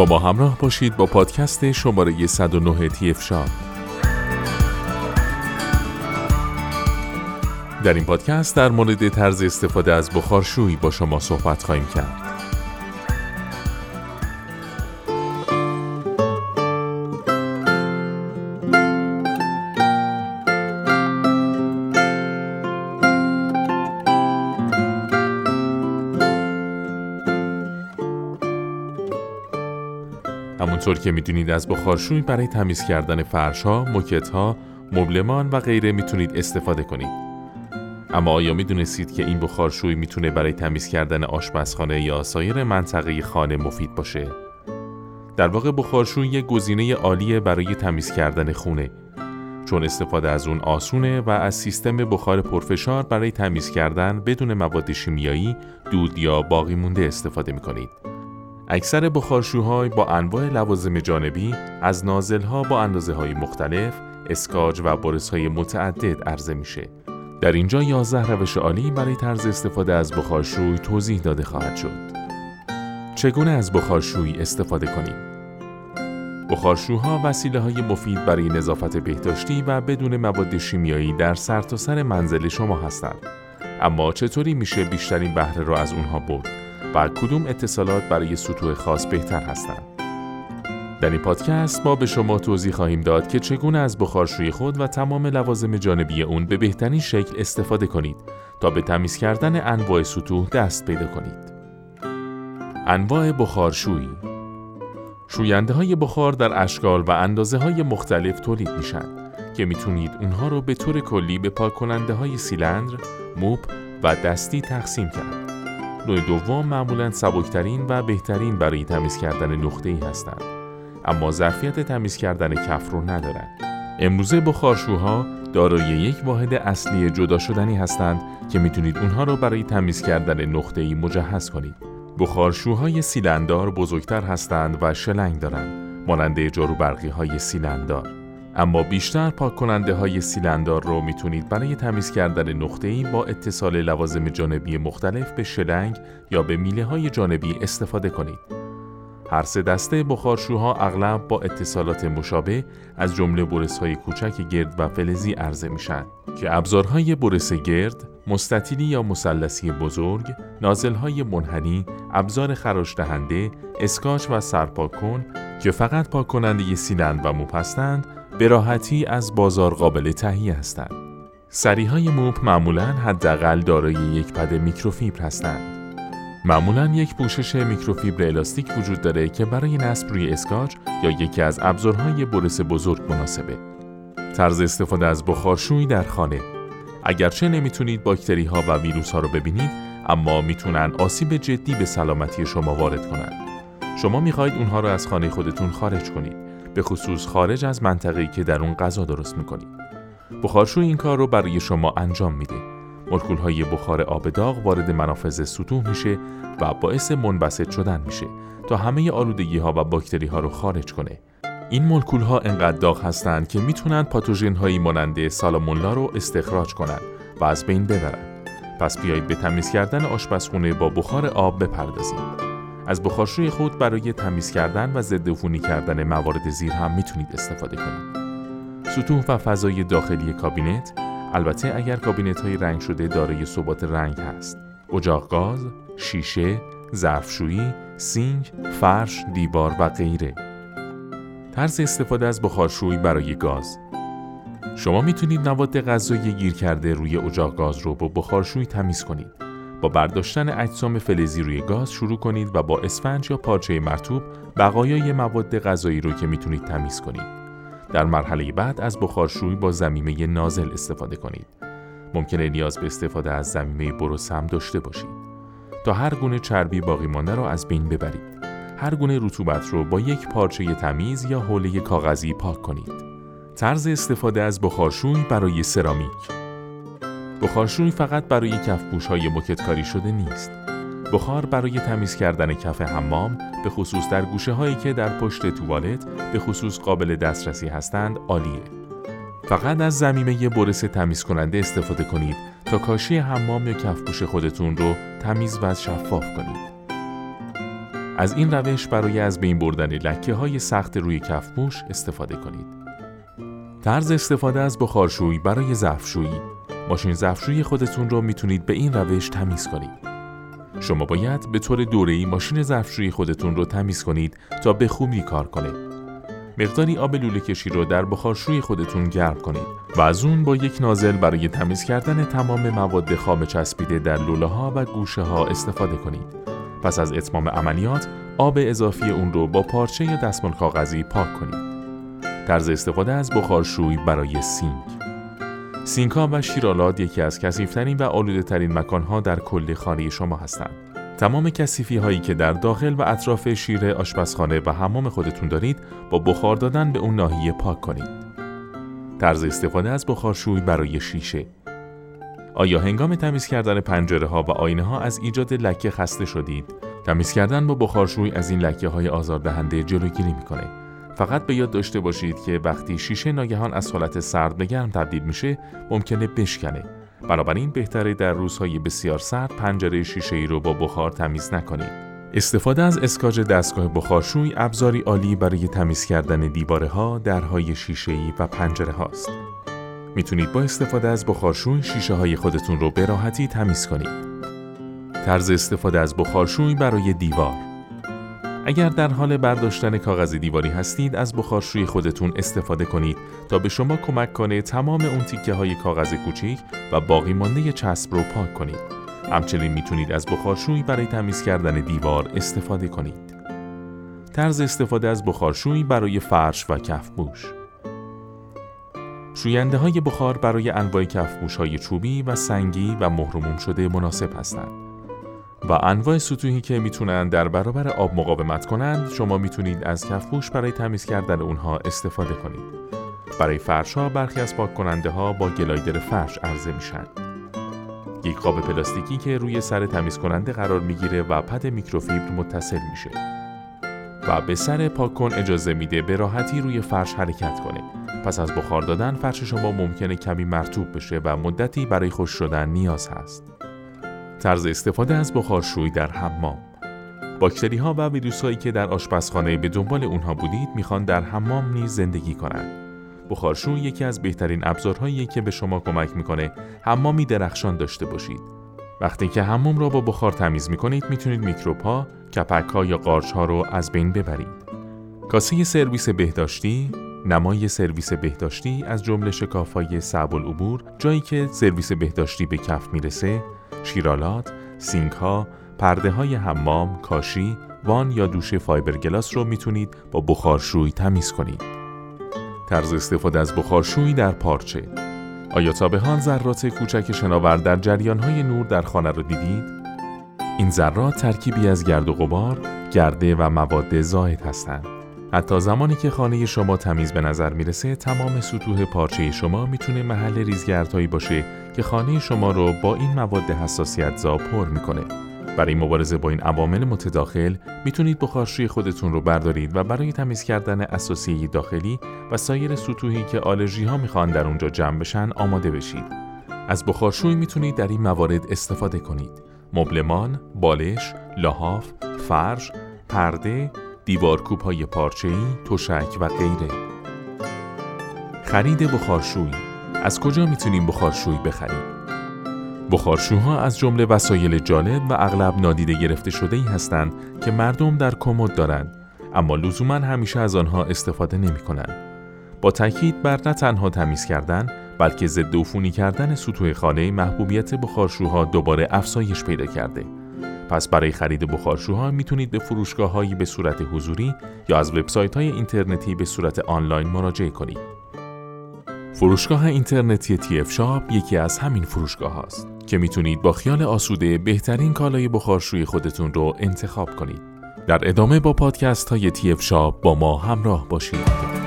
با ما همراه باشید با پادکست شماره 109 تی افشار در این پادکست در مورد طرز استفاده از بخارشویی با شما صحبت خواهیم کرد. همونطور که می‌دونید از بخارشوی برای تمیز کردن فرشها، موکتها، مبلمان و غیره می‌تونید استفاده کنید. اما آیا می‌دونستید که این بخارشوی می‌تونه برای تمیز کردن آشپزخانه یا سایر منطقه خانه مفید باشه؟ در واقع بخارشوی یک گزینه عالیه برای تمیز کردن خونه چون استفاده از اون آسونه و از سیستم بخار پرفشار برای تمیز کردن بدون مواد شیمیایی، دود یا باقی مونده استفاده می‌کنید. اکثر بخارشوهای با انواع لوازم جانبی از نازلها با اندازه های مختلف، اسکاج و برس های متعدد عرضه میشه در اینجا 11 روش عالی برای طرز استفاده از بخارشوی توضیح داده خواهد شد. چگونه از بخارشویی استفاده کنیم؟ بخارشوها وسیله های مفید برای نظافت بهداشتی و بدون مواد شیمیایی در سرتاسر سر منزل شما هستند. اما چطوری میشه بیشترین بهره را از اونها برد و کدوم اتصالات برای سطوح خاص بهتر هستند؟ در این پادکست ما به شما توضیح خواهیم داد که چگونه از بخارشوی خود و تمام لوازم جانبی اون به بهترین شکل استفاده کنید تا به تمیز کردن انواع سطوح دست پیدا کنید. انواع بخارشویی شوینده های بخار در اشکال و اندازه های مختلف تولید میشن که می‌تونید اونها رو به طور کلی به پاک کننده های سیلندر، موب و دستی تقسیم کرد. نوع دوم معمولا سبکترین و بهترین برای تمیز کردن نقطه ای هستند. اما ظرفیت تمیز کردن کف رو ندارند. امروزه بخارشوها دارای یک واحد اصلی جدا شدنی هستند که می‌تونید اونها رو برای تمیز کردن ای مجهز کنید. بخارشوهای سیلندار بزرگتر هستند و شلنگ دارند، مانند جارو برقی های سیلندار. اما بیشتر پاک کننده های سیلندار رو می‌تونید برای تمیز کردن ای با اتصال لوازم جانبی مختلف به شلنگ یا به میله های جانبی استفاده کنید. هر سه دسته بخارشوها اغلب با اتصالات مشابه از جمله های کوچک گرد و فلزی عرضه میشن که ابزارهای برس گرد، مستطیلی یا مثلثی بزرگ، نازلهای منحنی، ابزار خراش دهنده، اسکاچ و سرپاکن که فقط پاک کننده سیلند و موپ به راحتی از بازار قابل تهیه هستند. سریهای موپ معمولا حداقل دارای یک پد میکروفیبر هستند. معمولا یک پوشش میکروفیبر الاستیک وجود داره که برای نصب روی اسکاچ یا یکی از ابزارهای برس بزرگ مناسبه. طرز استفاده از بخارشویی در خانه اگرچه نمی‌تونید باکتری ها و ویروس ها رو ببینید اما می‌تونن آسیب جدی به سلامتی شما وارد کنند. شما می‌خواهید اونها رو از خانه خودتون خارج کنید به خصوص خارج از منطقه‌ای که در اون غذا درست می‌کنید. بخارشوی این کار رو برای شما انجام میده مولکول های بخار آب داغ وارد منافذ سطوح میشه و باعث منبسط شدن میشه تا همه آلودگی ها و باکتری ها رو خارج کنه. این مولکول ها انقدر داغ هستند که می‌تونن پاتوژن هایی مانند سالمونلا رو استخراج کنند و از بین ببرن. پس بیایید به تمیز کردن آشپزخونه با بخار آب بپردازیم. از بخارشوی خود برای تمیز کردن و ضدعفونی کردن موارد زیر هم می‌تونید استفاده کنید. سطوح و فضای داخلی کابینت البته اگر کابینت های رنگ شده دارای ثبات رنگ هست اجاق گاز، شیشه، ظرفشویی، سینک، فرش، دیوار و غیره طرز استفاده از بخارشویی برای گاز شما می‌تونید مواد غذایی گیر کرده روی اجاق گاز رو با بخارشویی تمیز کنید. با برداشتن اجسام فلزی روی گاز شروع کنید و با اسفنج یا پارچه مرتوب بقایای مواد غذایی رو که می‌تونید تمیز کنید. در مرحله بعد از بخارشویی با زمیمه نازل استفاده کنید. ممکنه نیاز به استفاده از زمیمه بروس هم داشته باشید. تا هر گونه چربی باقی مانده را از بین ببرید. هر گونه رطوبت رو با یک پارچه تمیز یا حوله کاغذی پاک کنید. طرز استفاده از بخارشوی برای سرامیک بخارشوی فقط برای کفپوش های مکتکاری شده نیست. بخار برای تمیز کردن کف حمام به خصوص در گوشه هایی که در پشت توالت به خصوص قابل دسترسی هستند عالیه. فقط از زمینه برس تمیز کننده استفاده کنید تا کاشی حمام یا کفپوش خودتون رو تمیز و شفاف کنید. از این روش برای از بین بردن لکه های سخت روی کفپوش استفاده کنید. طرز استفاده از بخارشویی برای ظرفشویی ماشین ظرفشویی خودتون رو می‌تونید به این روش تمیز کنید. شما باید به طور دوره‌ای ماشین ظرفشویی خودتون رو تمیز کنید تا به خوبی کار کنه. مقداری آب لوله کشی رو در بخارشوی خودتون گرم کنید و از اون با یک نازل برای تمیز کردن تمام مواد خام چسبیده در لوله ها و گوشه ها استفاده کنید. پس از اتمام عملیات آب اضافی اون رو با پارچه یا دستمال کاغذی پاک کنید. طرز استفاده از بخارشوی برای سینک سینکا و شیرالات یکی از کسیفترین و آلوده ترین مکانها در کل خانه شما هستند. تمام کسیفی هایی که در داخل و اطراف شیر آشپزخانه و حمام خودتون دارید با بخار دادن به اون ناحیه پاک کنید. طرز استفاده از بخارشوی برای شیشه آیا هنگام تمیز کردن پنجره ها و آینه ها از ایجاد لکه خسته شدید؟ تمیز کردن با بخارشوی از این لکه های آزاردهنده جلوگیری می‌کنه. فقط به یاد داشته باشید که وقتی شیشه ناگهان از حالت سرد به گرم تبدیل میشه ممکنه بشکنه بنابراین بهتره در روزهای بسیار سرد پنجره شیشه ای رو با بخار تمیز نکنید استفاده از اسکاج دستگاه بخارشوی ابزاری عالی برای تمیز کردن دیواره ها، درهای شیشه ای و پنجره هاست. می‌تونید با استفاده از بخارشوی شیشه های خودتون رو به راحتی تمیز کنید. طرز استفاده از بخارشوی برای دیوار اگر در حال برداشتن کاغذ دیواری هستید از بخارشوی خودتون استفاده کنید تا به شما کمک کنه تمام اون تیکه های کاغذ کوچیک و باقی مانده چسب رو پاک کنید. همچنین می‌تونید از بخارشوی برای تمیز کردن دیوار استفاده کنید. طرز استفاده از بخارشوی برای فرش و کفبوش شوینده های بخار برای انواع کفبوش های چوبی و سنگی و مهرموم شده مناسب هستند. و انواع سطوحی که می‌تونن در برابر آب مقاومت کنند شما می‌تونید از کفپوش برای تمیز کردن اونها استفاده کنید. برای فرش ها برخی از پاک کننده ها با گلایدر فرش عرضه میشن. یک قاب پلاستیکی که روی سر تمیز کننده قرار می‌گیره و پد میکروفیبر متصل میشه. و به سر پاک کن اجازه میده به راحتی روی فرش حرکت کنه. پس از بخار دادن فرش شما ممکنه کمی مرتوب بشه و مدتی برای خوش شدن نیاز هست. طرز استفاده از بخارشوی در حمام باکتری ها و ویروس هایی که در آشپزخانه به دنبال اونها بودید می‌خوان در حمام نیز زندگی کنند. بخارشوی یکی از بهترین ابزارهایی که به شما کمک می‌کنه حمامی درخشان داشته باشید. وقتی که حمام را با بخار تمیز می‌کنید می‌تونید میکروب ها، کپک ها یا قارچ ها رو از بین ببرید. کاسه سرویس بهداشتی نمای سرویس بهداشتی از جمله شکافای صعب العبور جایی که سرویس بهداشتی به کف می‌رسه شیرآلات، سینک ها، پرده های حمام، کاشی، وان یا دوش فایبرگلاس رو می‌تونید با بخارشوی تمیز کنید. طرز استفاده از بخارشوی در پارچه آیا تا به حال ذرات کوچک شناور در جریان های نور در خانه رو دیدید؟ این ذرات ترکیبی از گرد و غبار، گرده و مواد زاید هستند. حتی زمانی که خانه شما تمیز به نظر می‌رسه تمام سطوح پارچه شما می‌تونه محل ریزگردهایی باشه که خانه شما رو با این مواد حساسیت زا پر می‌کنه برای مبارزه با این عوامل متداخل می‌تونید بخارشوی خودتون رو بردارید و برای تمیز کردن اساسی داخلی و سایر سطوحی که آلرژی ها می‌خوان در اونجا جمع بشن آماده بشید. از بخارشوی می‌تونید در این موارد استفاده کنید. مبلمان، بالش، لحاف، فرش، پرده، دیوارکوب های پارچه‌ای، تشک و غیره. خرید بخارشوی از کجا می‌تونیم بخارشوی بخریم؟ بخارشوها از جمله وسایل جالب و اغلب نادیده گرفته شده ای هستند که مردم در کمد دارند اما لزوما همیشه از آنها استفاده نمی کنند. با تاکید بر نه تنها تمیز کردن بلکه ضد عفونی کردن سطوح خانه محبوبیت بخارشوها دوباره افزایش پیدا کرده. پس برای خرید بخارشوها می‌تونید به فروشگاه هایی به صورت حضوری یا از وبسایت های اینترنتی به صورت آنلاین مراجعه کنید. فروشگاه اینترنتی TF شاپ یکی از همین فروشگاه هاست که می‌تونید با خیال آسوده بهترین کالای بخارشوی خودتون رو انتخاب کنید. در ادامه با پادکست های TF شاپ با ما همراه باشید.